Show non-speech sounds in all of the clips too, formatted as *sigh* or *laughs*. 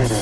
Merhabalar.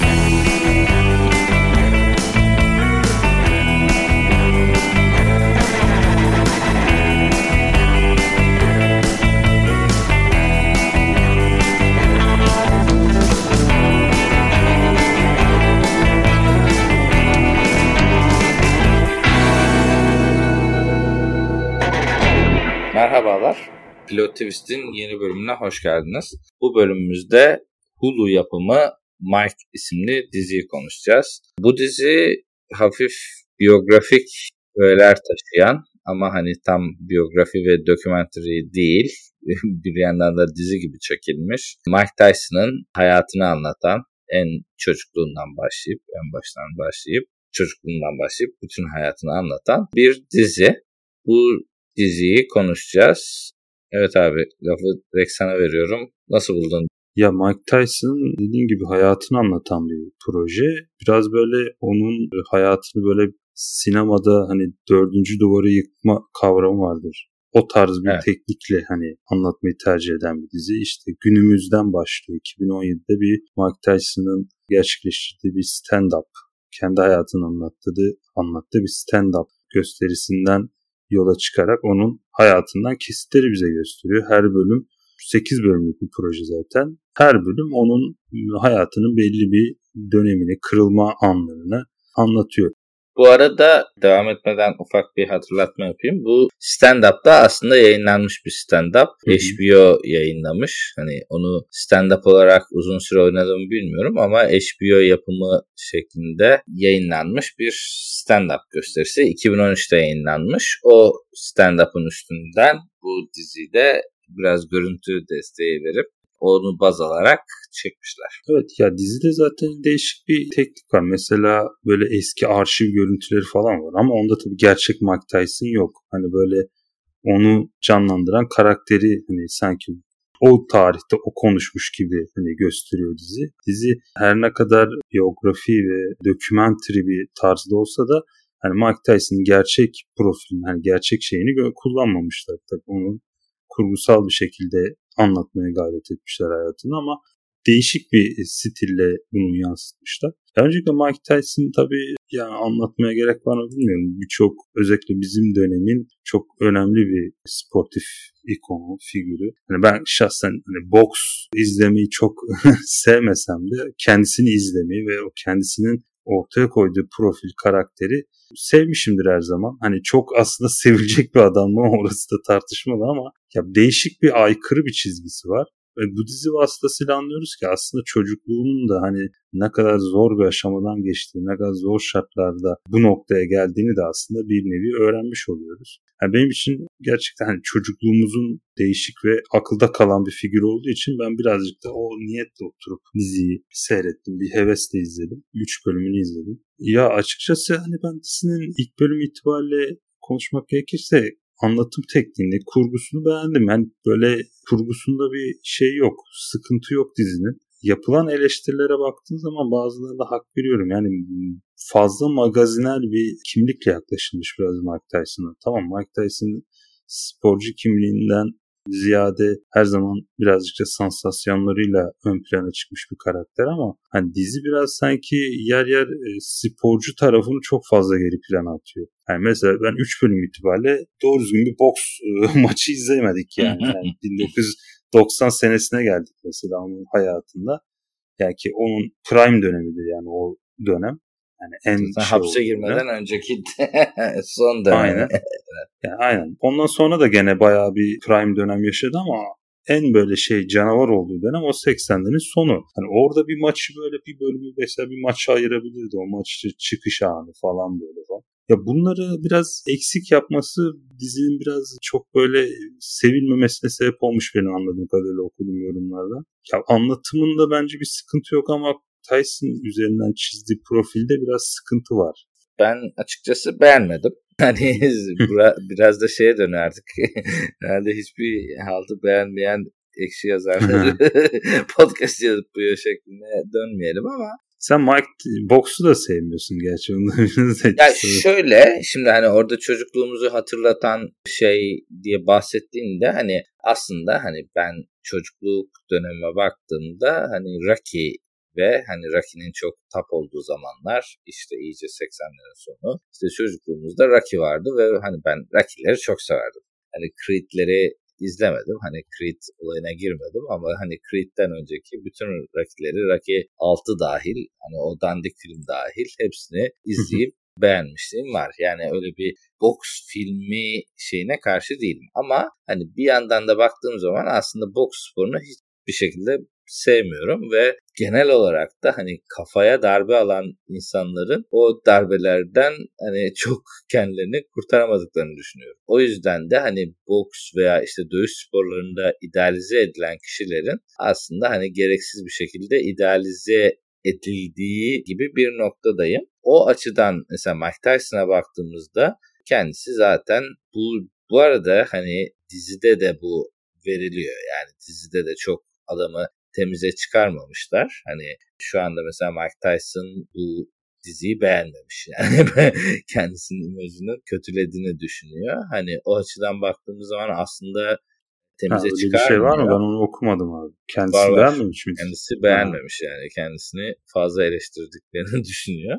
Pilot Twist'in yeni bölümüne hoş geldiniz. Bu bölümümüzde Hulu yapımı Mike isimli diziyi konuşacağız. Bu dizi hafif biyografik öğeler taşıyan ama hani tam biyografi ve dokumentary değil *laughs* bir yandan da dizi gibi çekilmiş. Mike Tyson'ın hayatını anlatan en çocukluğundan başlayıp en baştan başlayıp çocukluğundan başlayıp bütün hayatını anlatan bir dizi. Bu diziyi konuşacağız. Evet abi lafı direkt sana veriyorum. Nasıl buldun? Ya Mike Tyson dediğin gibi hayatını anlatan bir proje. Biraz böyle onun hayatını böyle sinemada hani dördüncü duvarı yıkma kavramı vardır. O tarz bir evet. teknikle hani anlatmayı tercih eden bir dizi. İşte günümüzden başlıyor. 2017'de bir Mike Tyson'ın gerçekleştirdiği bir stand-up, kendi hayatını anlattığı, anlattığı bir stand-up gösterisinden yola çıkarak onun hayatından kesitleri bize gösteriyor. Her bölüm 8 bölümlük bir proje zaten. Her bölüm onun hayatının belli bir dönemini, kırılma anlarını anlatıyor. Bu arada devam etmeden ufak bir hatırlatma yapayım. Bu stand-up'ta aslında yayınlanmış bir stand-up. HBO yayınlamış. Hani onu stand-up olarak uzun süre oynadığımı bilmiyorum ama HBO yapımı şeklinde yayınlanmış bir stand-up gösterisi. 2013'te yayınlanmış. O stand-up'ın üstünden bu dizide biraz görüntü desteği verip onu baz alarak çekmişler. Evet ya dizide zaten değişik bir teknik var. Mesela böyle eski arşiv görüntüleri falan var ama onda tabii gerçek Mike Tyson yok. Hani böyle onu canlandıran karakteri hani sanki o tarihte o konuşmuş gibi hani gösteriyor dizi. Dizi her ne kadar biyografi ve dokümentary bir tarzda olsa da hani Mike Tyson'ın gerçek profilini, hani gerçek şeyini kullanmamışlar. Tabii onun kurgusal bir şekilde anlatmaya gayret etmişler hayatını ama değişik bir stille bunu yansıtmışlar. Öncelikle Mike Tyson tabii yani anlatmaya gerek var mı bilmiyorum. Birçok özellikle bizim dönemin çok önemli bir sportif ikonu, figürü. Yani ben şahsen hani boks izlemeyi çok *laughs* sevmesem de kendisini izlemeyi ve o kendisinin ortaya koyduğu profil, karakteri sevmişimdir her zaman. Hani çok aslında *laughs* sevilecek bir adam mı orası da tartışmalı ama ya değişik bir aykırı bir çizgisi var. Ve bu dizi vasıtasıyla anlıyoruz ki aslında çocukluğunun da hani ne kadar zor bir aşamadan geçtiği, ne kadar zor şartlarda bu noktaya geldiğini de aslında bir nevi öğrenmiş oluyoruz. Yani benim için gerçekten hani çocukluğumuzun değişik ve akılda kalan bir figür olduğu için ben birazcık da o niyetle oturup diziyi seyrettim. Bir hevesle izledim. Üç bölümünü izledim. Ya açıkçası hani ben dizinin ilk bölüm itibariyle konuşmak gerekirse anlatım tekniğini, kurgusunu beğendim. Yani böyle kurgusunda bir şey yok, sıkıntı yok dizinin. Yapılan eleştirilere baktığın zaman bazılarına hak veriyorum. Yani fazla magazinel bir kimlikle yaklaşılmış biraz Mike Tyson'a. Tamam Mike Tyson sporcu kimliğinden ziyade her zaman birazcık da sansasyonlarıyla ön plana çıkmış bir karakter ama hani dizi biraz sanki yer yer e, sporcu tarafını çok fazla geri plana atıyor. Yani mesela ben 3 bölüm itibariyle doğru düzgün bir boks e, *laughs* maçı izlemedik yani. *laughs* yani 1990 senesine geldik mesela onun hayatında. Yani ki onun prime dönemidir yani o dönem. Yani en Zaten şey hapse girmeden ne? önceki *laughs* son dönem. Aynen. *laughs* yani aynen. Ondan sonra da gene bayağı bir prime dönem yaşadı ama en böyle şey canavar olduğu dönem o 80'lerin sonu. Hani orada bir maçı böyle bir bölümü mesela bir maça ayırabilirdi. O maçı çıkış anı falan böyle falan. Ya bunları biraz eksik yapması dizinin biraz çok böyle sevilmemesine sebep olmuş benim anladığım kadarıyla okudum yorumlarda. Ya anlatımında bence bir sıkıntı yok ama Tyson üzerinden çizdiği profilde biraz sıkıntı var. Ben açıkçası beğenmedim. *laughs* Hani biraz da şeye dön artık. *laughs* Herhalde hiçbir halde beğenmeyen ekşi yazarları *laughs* podcast yazıp şeklinde dönmeyelim ama sen Mike Box'u da sevmiyorsun gerçi. Onu ya şöyle şimdi hani orada çocukluğumuzu hatırlatan şey diye bahsettiğinde hani aslında hani ben çocukluk dönemime baktığımda hani Rocky ve hani Rocky'nin çok tap olduğu zamanlar işte iyice 80'lerin sonu işte çocukluğumuzda Rocky vardı ve hani ben Rocky'leri çok severdim. Hani Creed'leri izlemedim. Hani Creed olayına girmedim ama hani Creed'den önceki bütün Rocky'leri Rocky 6 dahil hani o dandik film dahil hepsini izleyip beğenmişliğim var. Yani öyle bir boks filmi şeyine karşı değilim. Ama hani bir yandan da baktığım zaman aslında boks sporunu hiçbir şekilde sevmiyorum ve genel olarak da hani kafaya darbe alan insanların o darbelerden hani çok *laughs* kendilerini kurtaramadıklarını düşünüyorum. O yüzden de hani boks veya işte dövüş sporlarında idealize edilen kişilerin aslında hani gereksiz bir şekilde idealize edildiği gibi bir noktadayım. O açıdan mesela Mike Tyson'a baktığımızda kendisi zaten bu bu arada hani dizide de bu veriliyor. Yani dizide de çok adamı temize çıkarmamışlar. Hani şu anda mesela Mike Tyson bu diziyi beğenmemiş. *laughs* Yani kendisinin imajını kötülediğini düşünüyor. Hani o açıdan baktığımız zaman aslında temize çıkarmıyor. bir şey var mı? Ben onu okumadım abi. Kendisi var, beğenmemiş mi? Kendisi beğenmemiş yani. Kendisini fazla eleştirdiklerini *laughs* düşünüyor.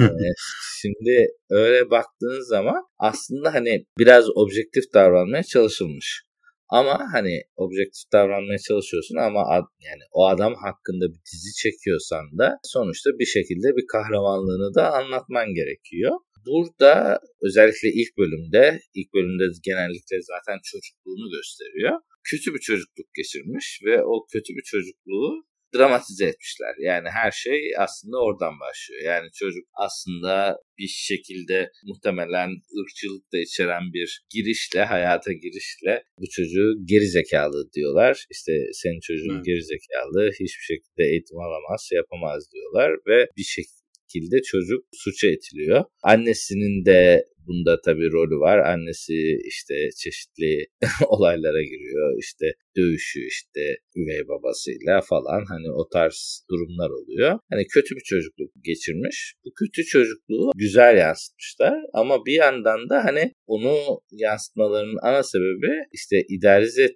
ee, şimdi öyle baktığınız zaman aslında hani biraz objektif davranmaya çalışılmış. Ama hani objektif davranmaya çalışıyorsun ama ad, yani o adam hakkında bir dizi çekiyorsan da sonuçta bir şekilde bir kahramanlığını da anlatman gerekiyor. Burada özellikle ilk bölümde, ilk bölümde genellikle zaten çocukluğunu gösteriyor. Kötü bir çocukluk geçirmiş ve o kötü bir çocukluğu dramatize etmişler. Yani her şey aslında oradan başlıyor. Yani çocuk aslında bir şekilde muhtemelen ırkçılık da içeren bir girişle, hayata girişle bu çocuğu geri zekalı diyorlar. İşte senin çocuğun hmm. geri zekalı, hiçbir şekilde eğitim alamaz, yapamaz diyorlar ve bir şekilde çocuk suça etiliyor. Annesinin de Bunda tabii rolü var. Annesi işte çeşitli *laughs* olaylara giriyor. İşte dövüşü işte üvey babasıyla falan hani o tarz durumlar oluyor. Hani kötü bir çocukluk geçirmiş. Bu kötü çocukluğu güzel yansıtmışlar ama bir yandan da hani onu yansıtmalarının ana sebebi işte idealize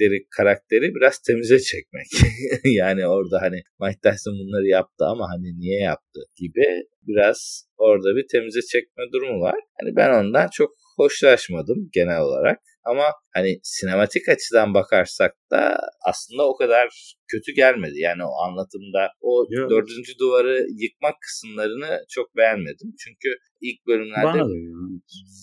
ettikleri karakteri biraz temize çekmek. *laughs* yani orada hani Mike Tyson bunları yaptı ama hani niye yaptı gibi biraz orada bir temize çekme durumu var. Hani ben ondan çok hoşlaşmadım genel olarak. Ama hani sinematik açıdan bakarsak da aslında o kadar kötü gelmedi. Yani o anlatımda o Yok. dördüncü duvarı yıkmak kısımlarını çok beğenmedim. Çünkü ilk bölümlerde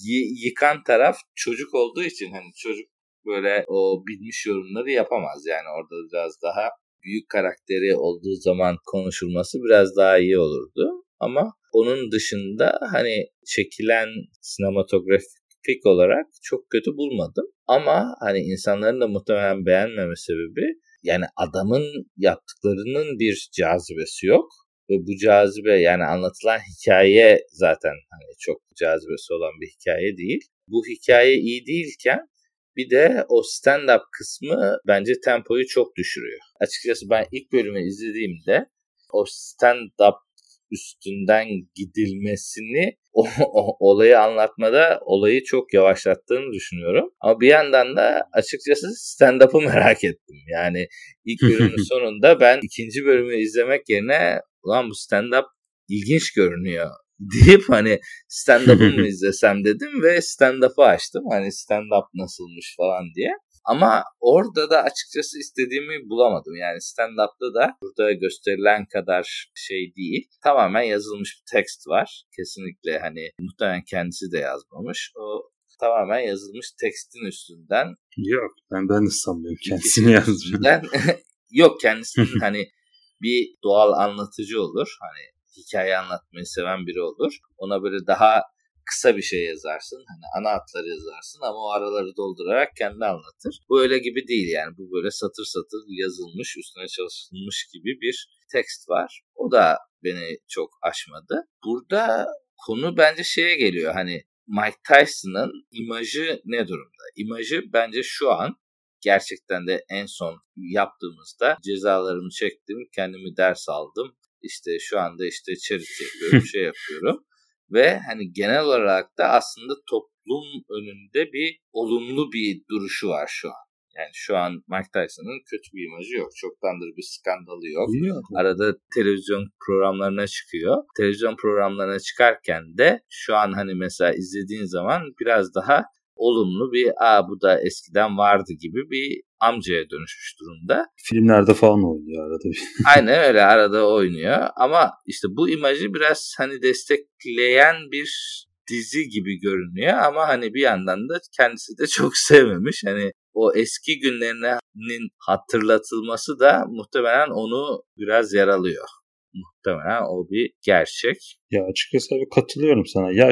y- yıkan taraf çocuk olduğu için hani çocuk böyle o bilmiş yorumları yapamaz. Yani orada biraz daha büyük karakteri olduğu zaman konuşulması biraz daha iyi olurdu. Ama onun dışında hani çekilen sinematografik olarak çok kötü bulmadım. Ama hani insanların da muhtemelen beğenmeme sebebi yani adamın yaptıklarının bir cazibesi yok. Ve bu cazibe yani anlatılan hikaye zaten hani çok cazibesi olan bir hikaye değil. Bu hikaye iyi değilken bir de o stand-up kısmı bence tempoyu çok düşürüyor. Açıkçası ben ilk bölümü izlediğimde o stand-up üstünden gidilmesini o, o olayı anlatmada olayı çok yavaşlattığını düşünüyorum. Ama bir yandan da açıkçası stand-up'ı merak ettim. Yani ilk bölümün *laughs* sonunda ben ikinci bölümü izlemek yerine ulan bu stand-up ilginç görünüyor *laughs* deyip hani stand-up'ı mı *laughs* izlesem dedim ve stand-up'ı açtım. Hani stand-up nasılmış falan diye. Ama orada da açıkçası istediğimi bulamadım. Yani stand-up'ta da burada gösterilen kadar şey değil. Tamamen yazılmış bir tekst var. Kesinlikle hani muhtemelen kendisi de yazmamış. O tamamen yazılmış tekstin üstünden. Yok ben ben de sanmıyorum kendisini yazmış. *laughs* Yok kendisinin hani bir doğal anlatıcı olur. Hani hikaye anlatmayı seven biri olur. Ona böyle daha kısa bir şey yazarsın. Hani ana hatları yazarsın ama o araları doldurarak kendi anlatır. Bu öyle gibi değil yani. Bu böyle satır satır yazılmış, üstüne çalışılmış gibi bir tekst var. O da beni çok aşmadı. Burada konu bence şeye geliyor. Hani Mike Tyson'ın imajı ne durumda? İmajı bence şu an gerçekten de en son yaptığımızda cezalarımı çektim, kendimi ders aldım. İşte şu anda işte charity yapıyorum, *laughs* şey yapıyorum. Ve hani genel olarak da aslında toplum önünde bir olumlu bir duruşu var şu an. Yani şu an Mike Tyson'ın kötü bir imajı yok. Çoktandır bir skandalı yok. Yok. Arada televizyon programlarına çıkıyor. Televizyon programlarına çıkarken de şu an hani mesela izlediğin zaman biraz daha olumlu bir aa bu da eskiden vardı gibi bir amcaya dönüşmüş durumda. Filmlerde falan oynuyor arada. *laughs* Aynen öyle arada oynuyor ama işte bu imajı biraz hani destekleyen bir dizi gibi görünüyor ama hani bir yandan da kendisi de çok *laughs* sevmemiş. Hani o eski günlerinin hatırlatılması da muhtemelen onu biraz yaralıyor. Muhtemelen o bir gerçek. Ya açıkçası abi katılıyorum sana. Ya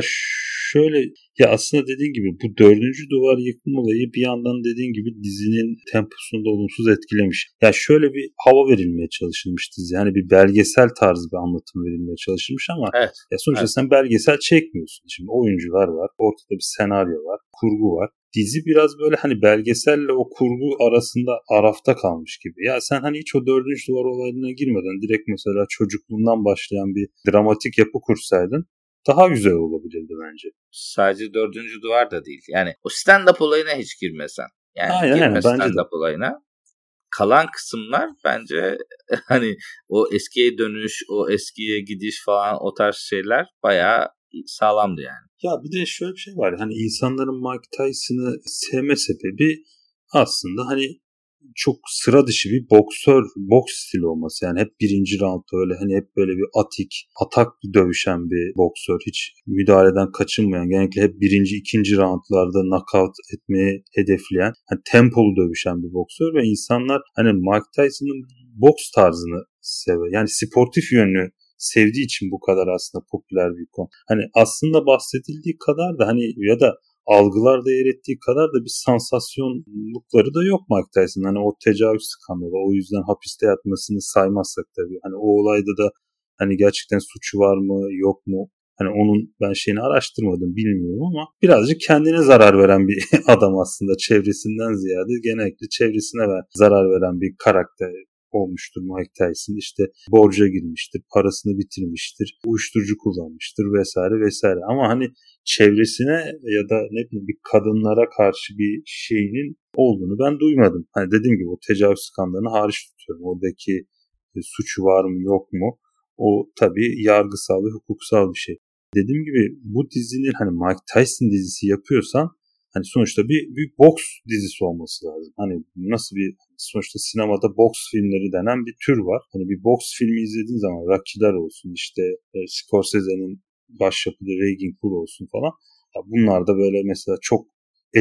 şöyle ya aslında dediğin gibi bu dördüncü duvar yıkım olayı bir yandan dediğin gibi dizinin temposunu da olumsuz etkilemiş. Ya şöyle bir hava verilmeye çalışılmış dizi. Yani bir belgesel tarzı bir anlatım verilmeye çalışılmış ama Evet. ya sonuçta Evet. sen belgesel çekmiyorsun. Şimdi oyuncular var, ortada bir senaryo var, kurgu var. Dizi biraz böyle hani belgeselle o kurgu arasında arafta kalmış gibi. Ya sen hani hiç o dördüncü duvar olayına girmeden direkt mesela çocukluğundan başlayan bir dramatik yapı kursaydın daha güzel olabilirdi bence. Sadece dördüncü duvar da değil. Yani o stand-up olayına hiç girmesen. Yani Aynen, girme aynen, stand-up olayına. Kalan kısımlar bence *laughs* hani o eskiye dönüş, o eskiye gidiş falan o tarz şeyler bayağı sağlamdı yani. Ya bir de şöyle bir şey var. Hani insanların Mike Tyson'ı sevme sebebi aslında hani çok sıra dışı bir boksör, boks stili olması. Yani hep birinci roundda öyle hani hep böyle bir atik, atak dövüşen bir boksör. Hiç müdahaleden kaçınmayan, genellikle hep birinci, ikinci roundlarda knockout etmeyi hedefleyen, hani tempolu dövüşen bir boksör ve insanlar hani Mike Tyson'ın boks tarzını sever. Yani sportif yönünü sevdiği için bu kadar aslında popüler bir konu. Hani aslında bahsedildiği kadar da hani ya da algılarda yer ettiği kadar da bir sansasyonlukları da yok Mike Tyson. Hani o tecavüz skandalı o yüzden hapiste yatmasını saymazsak tabii. Hani o olayda da hani gerçekten suçu var mı yok mu Hani onun ben şeyini araştırmadım bilmiyorum ama birazcık kendine zarar veren bir *laughs* adam aslında çevresinden ziyade genellikle çevresine ver, zarar veren bir karakter olmuştur Mike Tyson. İşte borca girmiştir, parasını bitirmiştir, uyuşturucu kullanmıştır vesaire vesaire. Ama hani çevresine ya da ne bileyim bir kadınlara karşı bir şeyinin olduğunu ben duymadım. Hani dediğim gibi o tecavüz skandalını hariç tutuyorum. Oradaki e, suçu var mı yok mu? O tabii yargısal ve hukuksal bir şey. Dediğim gibi bu dizinin hani Mike Tyson dizisi yapıyorsan hani sonuçta bir, bir boks dizisi olması lazım. Hani nasıl bir sonuçta sinemada boks filmleri denen bir tür var. Hani bir boks filmi izlediğin zaman Rocky'ler olsun işte e, Scorsese'nin başyapıtı Raging Bull olsun falan. Ya bunlar da böyle mesela çok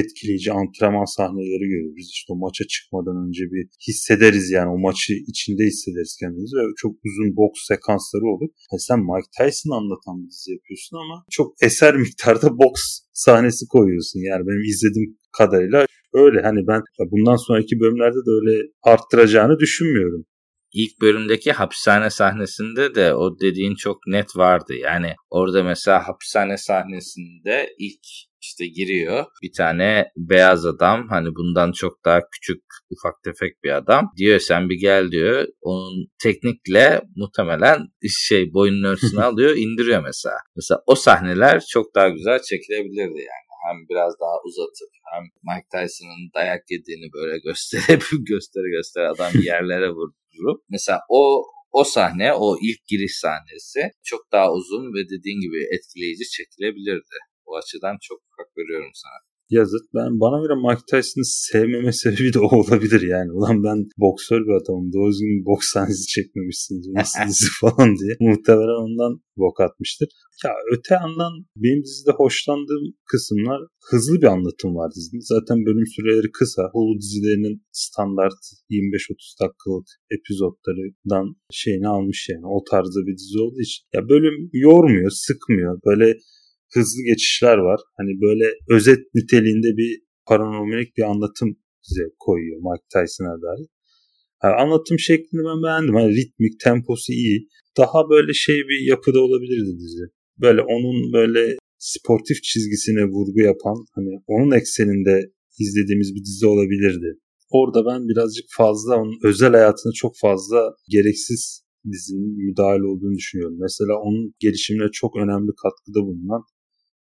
etkileyici antrenman sahneleri görüyoruz. İşte o maça çıkmadan önce bir hissederiz yani o maçı içinde hissederiz kendimizi ve çok uzun boks sekansları olur. Yani sen Mike Tyson anlatan bir dizi yapıyorsun ama çok eser *laughs* miktarda boks sahnesi koyuyorsun. Yani benim izlediğim kadarıyla öyle. Hani ben bundan sonraki bölümlerde de öyle arttıracağını düşünmüyorum. İlk bölümdeki hapishane sahnesinde de o dediğin çok net vardı. Yani orada mesela hapishane sahnesinde ilk işte giriyor bir tane beyaz adam hani bundan çok daha küçük ufak tefek bir adam diyor sen bir gel diyor onun teknikle muhtemelen şey boynun *laughs* ölçüsünü alıyor indiriyor mesela. Mesela o sahneler çok daha güzel çekilebilirdi yani hem biraz daha uzatıp hem Mike Tyson'ın dayak yediğini böyle *laughs* gösterip gösteri gösteri adam yerlere vurdurup mesela o o sahne, o ilk giriş sahnesi çok daha uzun ve dediğin gibi etkileyici çekilebilirdi. O açıdan çok hak veriyorum sana. Yazıt. Ben bana göre Mike Tyson'ı sevmeme *laughs* sebebi de o olabilir yani. Ulan ben boksör bir adamım. Doğru düzgün boks sahnesi çekmemişsiniz. Bu Nasıl dizi falan diye. Muhtemelen ondan bok atmıştır. Ya öte yandan benim dizide hoşlandığım kısımlar hızlı bir anlatım var dizinin. Zaten bölüm süreleri kısa. Hulu dizilerinin standart 25-30 dakikalık epizodlarından şeyini almış yani. O tarzda bir dizi olduğu için. Ya bölüm yormuyor, sıkmıyor. Böyle hızlı geçişler var. Hani böyle özet niteliğinde bir paranormalik bir anlatım size koyuyor Mike Tyson'a dair. Yani anlatım şeklini ben beğendim. Hani ritmik, temposu iyi. Daha böyle şey bir yapıda olabilirdi dizi. Böyle onun böyle sportif çizgisine vurgu yapan hani onun ekseninde izlediğimiz bir dizi olabilirdi. Orada ben birazcık fazla onun özel hayatına çok fazla gereksiz dizinin müdahale olduğunu düşünüyorum. Mesela onun gelişimine çok önemli katkıda bulunan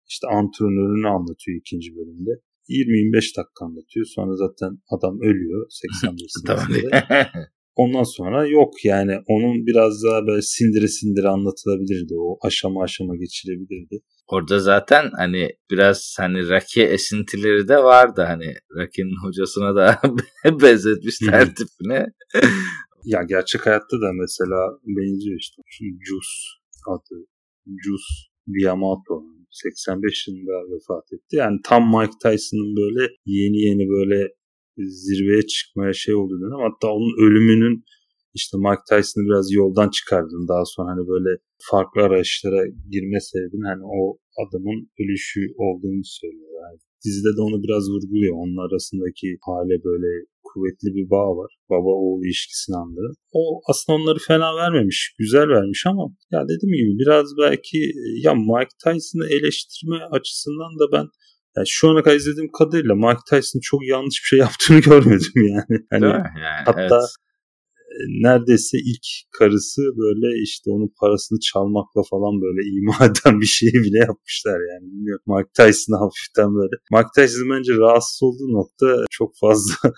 işte antrenörünü anlatıyor ikinci bölümde. 20-25 dakika anlatıyor. Sonra zaten adam ölüyor 85 senesinde. *laughs* Ondan sonra yok yani onun biraz daha böyle sindire sindire anlatılabilirdi. O aşama aşama geçilebilirdi. Orada zaten hani biraz hani Raki esintileri de vardı hani Raki'nin hocasına da *laughs* benzetmişler tipine. ya gerçek hayatta da mesela benziyor işte. Jus adı. Jus Yamato 85 yılında vefat etti. Yani tam Mike Tyson'ın böyle yeni yeni böyle zirveye çıkmaya şey olduğu dönem. Hatta onun ölümünün işte Mike Tyson'ı biraz yoldan çıkardığını daha sonra hani böyle farklı araçlara girme sebebinin hani o adamın ölüşü olduğunu söylüyor. Yani dizide de onu biraz vurguluyor. Onun arasındaki hale böyle kuvvetli bir bağ var. Baba oğul ilişkisini andıran. O aslında onları fena vermemiş. Güzel vermiş ama ya dediğim gibi biraz belki ya Mike Tyson'ı eleştirme açısından da ben yani şu ana kadar izlediğim kadarıyla Mike Tyson çok yanlış bir şey yaptığını *laughs* görmedim yani. Hani yani hatta evet. E, neredeyse ilk karısı böyle işte onun parasını çalmakla falan böyle *laughs* ima eden bir şeyi bile yapmışlar yani. Bilmiyorum Mike Tyson'ı hafiften böyle. Mike Tyson bence rahatsız olduğu nokta çok fazla *laughs*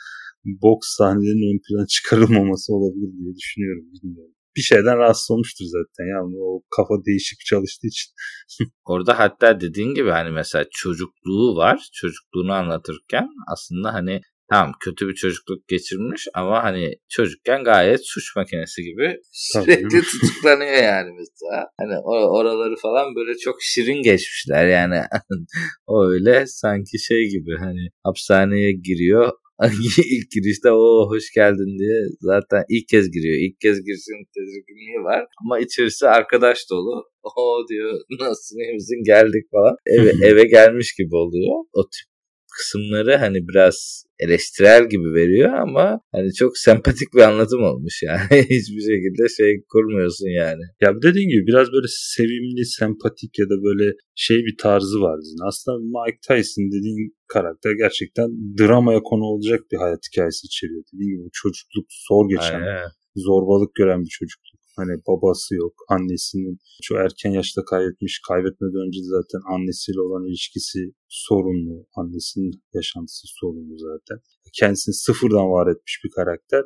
boks sahnelerinin ön plana çıkarılmaması olabilir diye düşünüyorum. Bilmiyorum bir şeyden rahatsız olmuştur zaten ya o kafa değişik çalıştığı için. *laughs* Orada hatta dediğin gibi hani mesela çocukluğu var. Çocukluğunu anlatırken aslında hani tamam kötü bir çocukluk geçirmiş ama hani çocukken gayet suç makinesi gibi sürekli tutuklanıyor yani mesela. Hani or- oraları falan böyle çok şirin geçmişler yani. *laughs* o öyle sanki şey gibi hani hapishaneye giriyor ilk *laughs* girişte o hoş geldin diye zaten ilk kez giriyor. İlk kez girsin tedirginliği var. Ama içerisi arkadaş dolu. O diyor nasılsın iyi misin geldik falan. Eve, eve gelmiş gibi oluyor. O tip kısımları hani biraz eleştirel gibi veriyor ama hani çok *laughs* sempatik bir anlatım olmuş yani. *laughs* Hiçbir şekilde şey kurmuyorsun yani. Ya dediğin gibi biraz böyle sevimli, sempatik ya da böyle şey bir tarzı var dizinin. Aslında Mike Tyson dediğin karakter gerçekten dramaya konu olacak bir hayat hikayesi içeriyor. Dediğin gibi çocukluk zor geçen, Aynen. zorbalık gören bir çocukluk. Hani babası yok, annesinin çok erken yaşta kaybetmiş, kaybetmeden önce zaten annesiyle olan ilişkisi sorunlu, annesinin yaşantısı sorunlu zaten. Kendisini sıfırdan var etmiş bir karakter.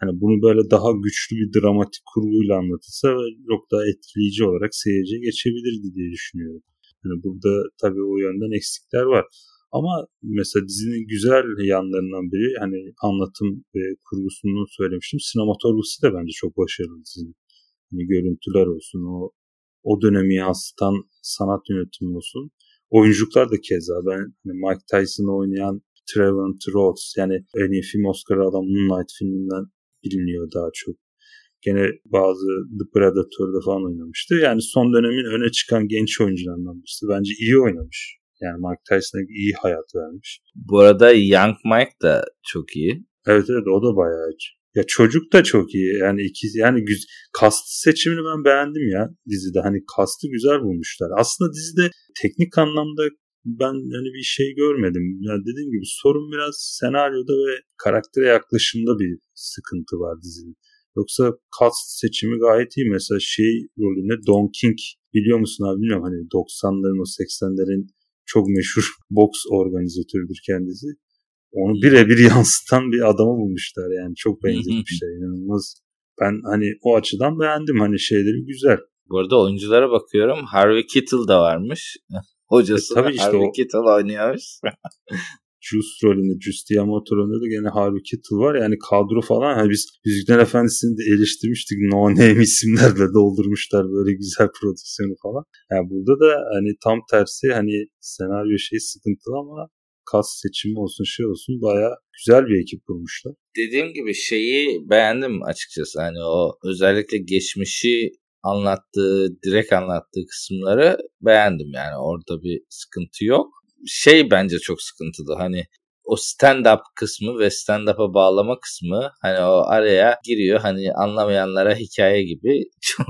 Hani bunu böyle daha güçlü bir dramatik kurguyla anlatılsa çok daha etkileyici olarak seyirciye geçebilirdi diye düşünüyorum. Hani burada tabii o yönden eksikler var. Ama mesela dizinin güzel yanlarından biri hani anlatım ve kurgusunu söylemiştim. Sinematografisi de bence çok başarılı dizinin. Hani görüntüler olsun, o o dönemi yansıtan sanat yönetimi olsun. Oyunculuklar da keza ben hani Mike Tyson'ı oynayan Trevor Rhodes yani en iyi film Oscar'ı adam Moonlight filminden biliniyor daha çok. Gene bazı The Predator'da falan oynamıştı. Yani son dönemin öne çıkan genç oyuncularından birisi. Bence iyi oynamış. Yani Mike Tyson'a iyi hayat vermiş. Bu arada Young Mike da çok iyi. Evet evet o da bayağı iyi. Ya çocuk da çok iyi. Yani ikisi yani güz kast seçimini ben beğendim ya dizide. Hani kastı güzel bulmuşlar. Aslında dizide teknik anlamda ben hani bir şey görmedim. Yani dediğim gibi sorun biraz senaryoda ve karaktere yaklaşımda bir sıkıntı var dizinin. Yoksa cast seçimi gayet iyi. Mesela şey rolünde Don King biliyor musun abi bilmiyorum hani 90'ların o 80'lerin çok meşhur *laughs* boks organizatörüdür kendisi onu birebir *laughs* yansıtan bir adamı bulmuşlar yani çok benzetmişler inanılmaz. Ben hani o açıdan beğendim hani şeyleri güzel. Bu arada oyunculara bakıyorum Harvey Keitel da varmış. *laughs* Hocası e, tabii işte Harvey o... Keitel oynuyormuş. Juice rolünde, Juice Diamato rolünde de gene Harvey Keitel var. Yani kadro falan. Hani biz Yüzükler Efendisi'ni de eleştirmiştik. No name isimlerle doldurmuşlar böyle güzel *laughs* prodüksiyonu falan. Yani burada da hani tam tersi hani senaryo şey sıkıntılı ama kas seçimi olsun şey olsun baya güzel bir ekip kurmuşlar. Dediğim gibi şeyi beğendim açıkçası. Hani o özellikle geçmişi anlattığı, direkt anlattığı kısımları beğendim yani. Orada bir sıkıntı yok. Şey bence çok sıkıntılı. Hani o stand-up kısmı ve stand-up'a bağlama kısmı hani o araya giriyor hani anlamayanlara hikaye gibi *laughs* çok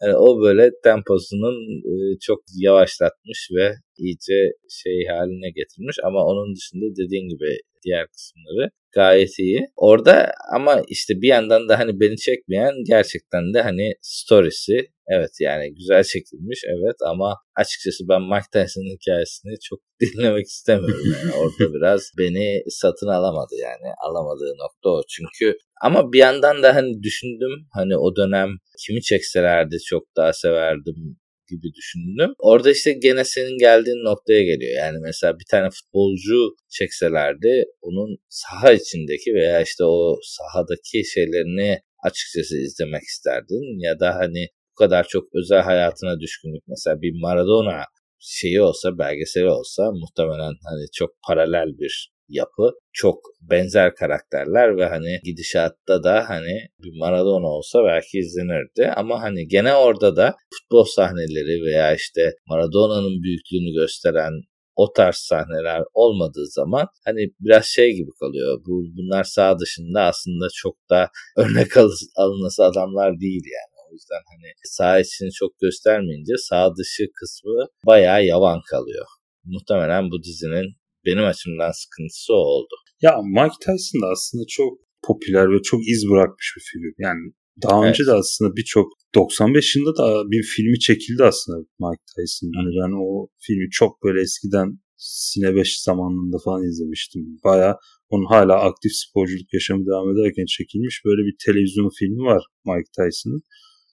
hani o böyle temposunun e, çok yavaşlatmış ve iyice şey haline getirmiş ama onun dışında dediğin gibi diğer kısımları gayet iyi. Orada ama işte bir yandan da hani beni çekmeyen gerçekten de hani storiesi evet yani güzel çekilmiş evet ama açıkçası ben Mike Tyson'ın hikayesini çok *laughs* dinlemek istemiyorum. Yani orada *laughs* biraz beni satın alamadı yani alamadığı nokta o. Çünkü ama bir yandan da hani düşündüm hani o dönem kimi çekselerdi çok daha severdim gibi düşündüm. Orada işte gene senin geldiğin noktaya geliyor. Yani mesela bir tane futbolcu çekselerdi onun saha içindeki veya işte o sahadaki şeylerini açıkçası izlemek isterdin. Ya da hani bu kadar çok özel hayatına düşkünlük mesela bir Maradona şeyi olsa belgeseli olsa muhtemelen hani çok paralel bir yapı. Çok benzer karakterler ve hani gidişatta da hani bir Maradona olsa belki izlenirdi. Ama hani gene orada da futbol sahneleri veya işte Maradona'nın büyüklüğünü gösteren o tarz sahneler olmadığı zaman hani biraz şey gibi kalıyor. Bu bunlar sağ dışında aslında çok da *laughs* örnek alınması adamlar değil yani. O yüzden hani sağ içini çok göstermeyince sağ dışı kısmı bayağı yavan kalıyor. Muhtemelen bu dizinin benim açımdan sıkıntısı oldu. Ya Mike Tyson da aslında çok popüler ve çok iz bırakmış bir figür. Yani daha evet. önce de aslında birçok 95 yılında da bir filmi çekildi aslında Mike Tyson. Hani ben o filmi çok böyle eskiden Sine 5 zamanında falan izlemiştim. Baya onun hala aktif sporculuk yaşamı devam ederken çekilmiş böyle bir televizyon filmi var Mike Tyson'ın.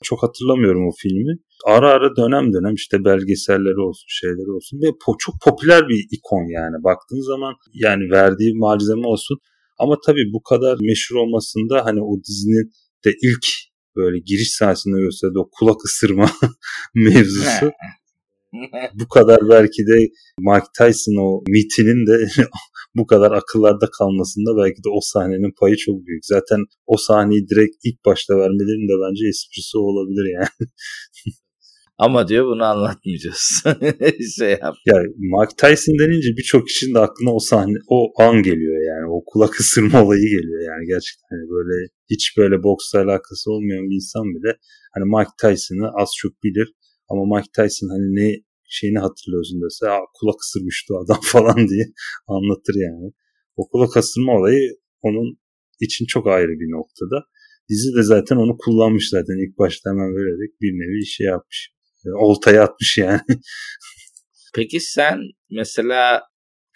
Çok hatırlamıyorum o filmi. Ara ara dönem dönem işte belgeselleri olsun, şeyleri olsun ve po- çok popüler bir ikon yani. Baktığın zaman yani verdiği malzeme olsun. Ama tabii bu kadar meşhur olmasında hani o dizinin de ilk böyle giriş sahnesinde gösterdiği o kulak ısırma *laughs* mevzusu *laughs* bu kadar belki de Mike Tyson o mitinin de *laughs* bu kadar akıllarda kalmasında belki de o sahnenin payı çok büyük. Zaten o sahneyi direkt ilk başta vermelerinin de bence esprisi olabilir yani. *laughs* Ama diyor bunu anlatmayacağız. şey yap. Ya Mike Tyson denince birçok kişinin de aklına o sahne, o an geliyor yani. O kulak ısırma olayı geliyor yani gerçekten. Hani böyle hiç böyle boksla alakası olmayan bir insan bile hani Mike Tyson'ı az çok bilir. Ama Mike Tyson hani ne şeyini hatırlıyorsun dese kulak ısırmıştı adam *laughs* falan diye anlatır yani. O kulak ısırma olayı onun için çok ayrı bir noktada. Dizi de zaten onu kullanmış zaten ilk başta hemen vererek bir nevi şey yapmış. E, oltaya atmış yani. *laughs* Peki sen mesela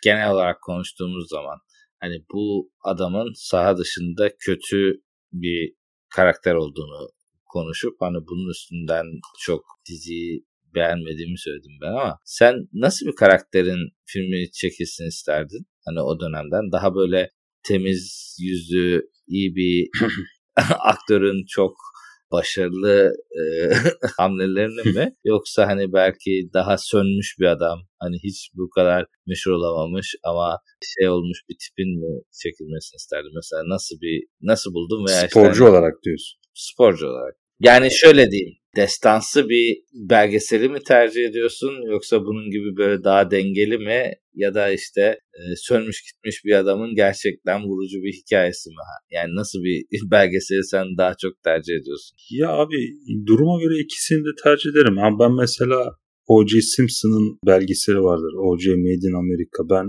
genel olarak konuştuğumuz zaman hani bu adamın saha dışında kötü bir karakter olduğunu konuşup hani bunun üstünden çok diziyi beğenmediğimi söyledim ben ama sen nasıl bir karakterin filmi çekilsin isterdin? Hani o dönemden daha böyle temiz yüzlü iyi bir *laughs* aktörün çok başarılı e, *laughs* hamlelerini mi? *laughs* Yoksa hani belki daha sönmüş bir adam hani hiç bu kadar meşhur olamamış ama şey olmuş bir tipin mi çekilmesini isterdim mesela nasıl bir nasıl buldun veya sporcu işte, olarak diyorsun. Sporcu olarak yani şöyle diyeyim destansı bir belgeseli mi tercih ediyorsun yoksa bunun gibi böyle daha dengeli mi ya da işte e, sönmüş gitmiş bir adamın gerçekten vurucu bir hikayesi mi? Yani nasıl bir *laughs* belgeseli sen daha çok tercih ediyorsun? Ya abi duruma göre ikisini de tercih ederim. Ama ben mesela O.J. Simpson'ın belgeseli vardır. O.J. Made in America. Ben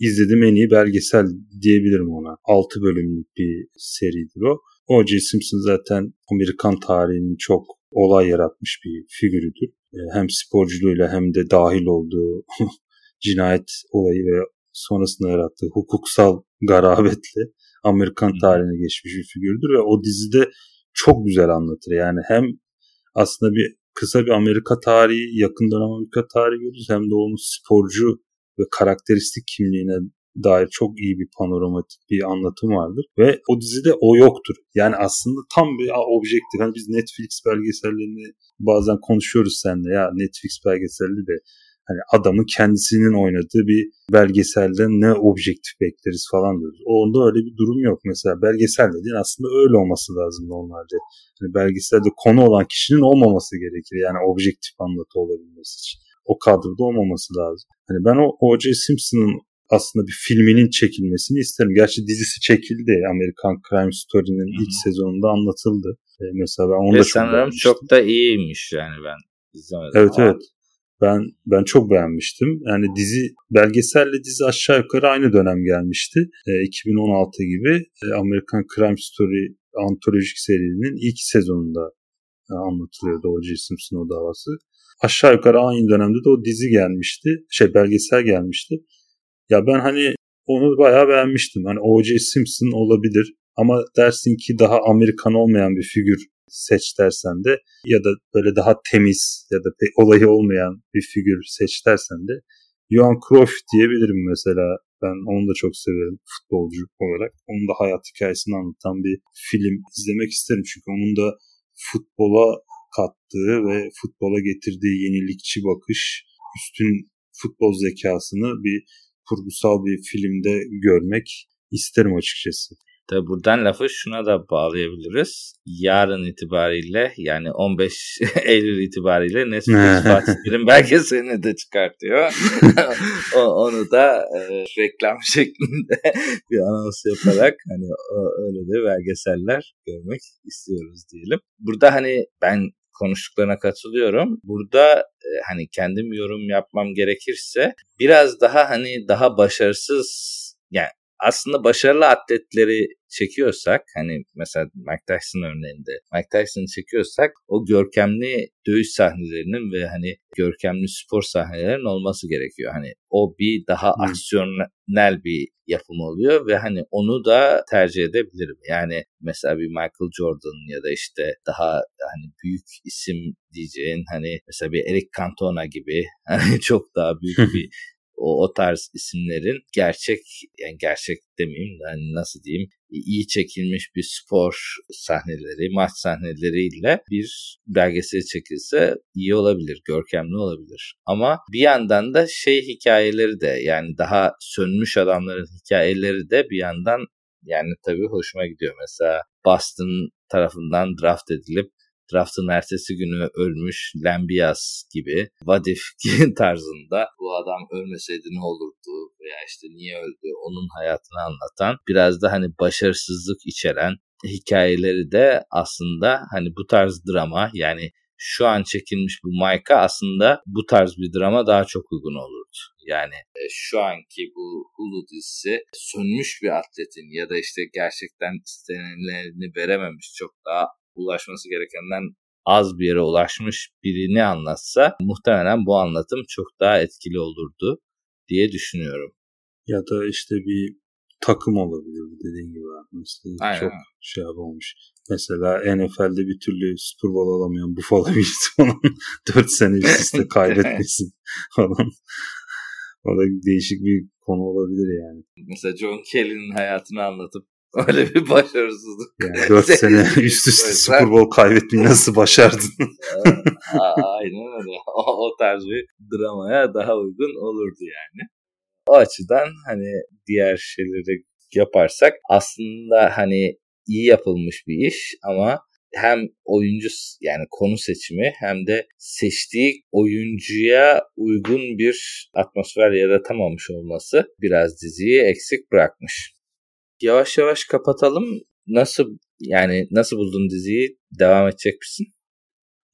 izledim en iyi belgesel diyebilirim ona. 6 bölümlük bir seridir o. O.J. Simpson zaten Amerikan tarihinin çok olay yaratmış bir figürüdür. E, hem sporculuğuyla hem de dahil olduğu *laughs* cinayet olayı ve sonrasında yarattığı hukuksal garabetle Amerikan tarihine geçmiş bir figürdür ve o dizide çok güzel anlatır. Yani hem aslında bir kısa bir Amerika tarihi, yakın dönem Amerika tarihi görürüz hem de onun sporcu ve karakteristik kimliğine dair çok iyi bir panoramatik bir anlatım vardır. Ve o dizide o yoktur. Yani aslında tam bir objektif. Hani biz Netflix belgesellerini bazen konuşuyoruz seninle ya Netflix belgeselli de hani adamın kendisinin oynadığı bir belgeselden ne objektif bekleriz falan diyoruz. Onda öyle bir durum yok. Mesela belgesel dediğin aslında öyle olması lazım normalde. Hani belgeselde konu olan kişinin olmaması gerekir. Yani objektif anlatı olabilmesi için. O kadroda olmaması lazım. Hani ben o O.J. Simpson'ın aslında bir filminin çekilmesini isterim. Gerçi dizisi çekildi. American Crime Story'nin ilk sezonunda anlatıldı. E, mesela ben onu Ve da çok çok da iyiymiş yani ben izlemedim. Evet ama. evet. Ben ben çok beğenmiştim. Yani dizi belgeselle dizi aşağı yukarı aynı dönem gelmişti. E, 2016 gibi e, American Crime Story antolojik serinin ilk sezonunda e, anlatılıyordu O.J. Simpson o davası. Aşağı yukarı aynı dönemde de o dizi gelmişti. Şey belgesel gelmişti. Ya ben hani onu bayağı beğenmiştim. Hani O.J. Simpson olabilir ama dersin ki daha Amerikan olmayan bir figür seç dersen de ya da böyle daha temiz ya da pek olayı olmayan bir figür seç dersen de Johan Cruyff diyebilirim mesela. Ben onu da çok severim futbolcu olarak. Onun da hayat hikayesini anlatan bir film izlemek isterim. Çünkü onun da futbola kattığı ve futbola getirdiği yenilikçi bakış, üstün futbol zekasını bir kurgusal bir filmde görmek isterim açıkçası. Tabi buradan lafı şuna da bağlayabiliriz. Yarın itibariyle yani 15 *laughs* Eylül itibariyle Netflix *laughs* Fatih Terim belgeselini de çıkartıyor. *laughs* onu da e, reklam şeklinde bir anons yaparak hani öyle de belgeseller görmek istiyoruz diyelim. Burada hani ben konuştuklarına katılıyorum. Burada e, hani kendim yorum yapmam gerekirse biraz daha hani daha başarısız yani aslında başarılı atletleri çekiyorsak hani mesela Mike Tyson örneğinde Mike Tyson'ı çekiyorsak o görkemli dövüş sahnelerinin ve hani görkemli spor sahnelerinin olması gerekiyor. Hani o bir daha hmm. aksiyonel bir yapım oluyor ve hani onu da tercih edebilirim. Yani mesela bir Michael Jordan ya da işte daha hani büyük isim diyeceğin hani mesela bir Eric Cantona gibi hani *laughs* çok daha büyük bir o, o tarz isimlerin gerçek yani gerçek demeyeyim de hani nasıl diyeyim iyi çekilmiş bir spor sahneleri, maç sahneleriyle bir belgesel çekilse iyi olabilir, görkemli olabilir. Ama bir yandan da şey hikayeleri de yani daha sönmüş adamların hikayeleri de bir yandan yani tabii hoşuma gidiyor. Mesela Boston tarafından draft edilip draftın ertesi günü ölmüş Lambias gibi Vadif *laughs* tarzında bu adam ölmeseydi ne olurdu veya işte niye öldü onun hayatını anlatan biraz da hani başarısızlık içeren hikayeleri de aslında hani bu tarz drama yani şu an çekilmiş bu Mike'a aslında bu tarz bir drama daha çok uygun olurdu. Yani e, şu anki bu Hulu dizisi sönmüş bir atletin ya da işte gerçekten istenenlerini verememiş çok daha ulaşması gerekenden az bir yere ulaşmış birini anlatsa muhtemelen bu anlatım çok daha etkili olurdu diye düşünüyorum. Ya da işte bir takım olabilir dediğin gibi. Mesela Aynen. çok şey olmuş. Mesela NFL'de bir türlü Super Bowl alamayan Buffalo Bills *laughs* falan 4 sene üst üste *laughs* kaybetmesin falan. O da değişik bir konu olabilir yani. Mesela John Kelly'nin hayatını anlatıp *laughs* Öyle bir başarısızlık. Yani 4 sene *laughs* üst üste Super Bowl kaybetmeyi nasıl başardın? *laughs* Aynen öyle. O, o tarz bir dramaya daha uygun olurdu yani. O açıdan hani diğer şeyleri yaparsak aslında hani iyi yapılmış bir iş ama hem oyuncu yani konu seçimi hem de seçtiği oyuncuya uygun bir atmosfer yaratamamış olması biraz diziyi eksik bırakmış yavaş yavaş kapatalım. Nasıl yani nasıl buldun diziyi? Devam edecek misin?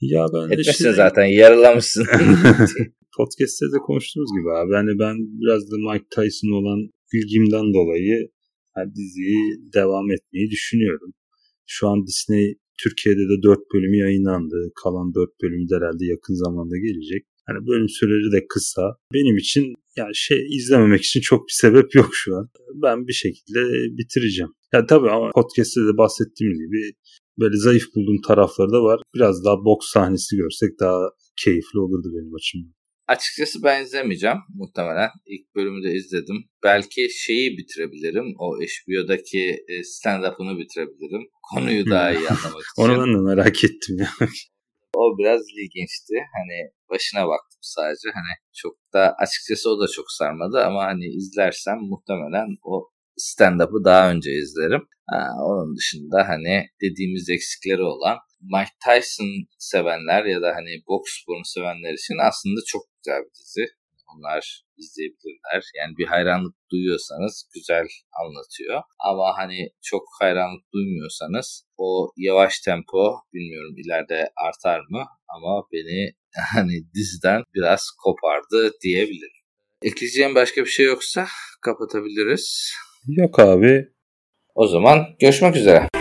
Ya ben Etmesin işte... zaten yaralamışsın. *laughs* Podcast'te de konuştuğumuz gibi abi. Yani ben biraz da Mike Tyson olan ilgimden dolayı yani diziyi devam etmeyi düşünüyorum. Şu an Disney Türkiye'de de 4 bölümü yayınlandı. Kalan 4 bölümü de herhalde yakın zamanda gelecek. Hani bölüm süreleri de kısa. Benim için yani şey izlememek için çok bir sebep yok şu an. Ben bir şekilde bitireceğim. Ya tabii ama podcast'te de bahsettiğim gibi böyle zayıf bulduğum tarafları da var. Biraz daha boks sahnesi görsek daha keyifli olurdu benim açımdan. Açıkçası ben izlemeyeceğim muhtemelen. İlk bölümü de izledim. Belki şeyi bitirebilirim. O HBO'daki e, stand-up'ını bitirebilirim. Konuyu daha iyi anlamak *laughs* için. Onu ben de merak ettim ya. *laughs* O biraz ilginçti. Hani başına baktım sadece. Hani çok da açıkçası o da çok sarmadı ama hani izlersem muhtemelen o stand-up'ı daha önce izlerim. Ha, onun dışında hani dediğimiz eksikleri olan Mike Tyson sevenler ya da hani boks sporunu sevenler için aslında çok güzel bir dizi. Onlar izleyebilirler. Yani bir hayranlık duyuyorsanız güzel anlatıyor. Ama hani çok hayranlık duymuyorsanız o yavaş tempo bilmiyorum ileride artar mı ama beni *laughs* hani diziden biraz kopardı diyebilirim. Ekleyeceğim başka bir şey yoksa kapatabiliriz. Yok abi. O zaman görüşmek üzere.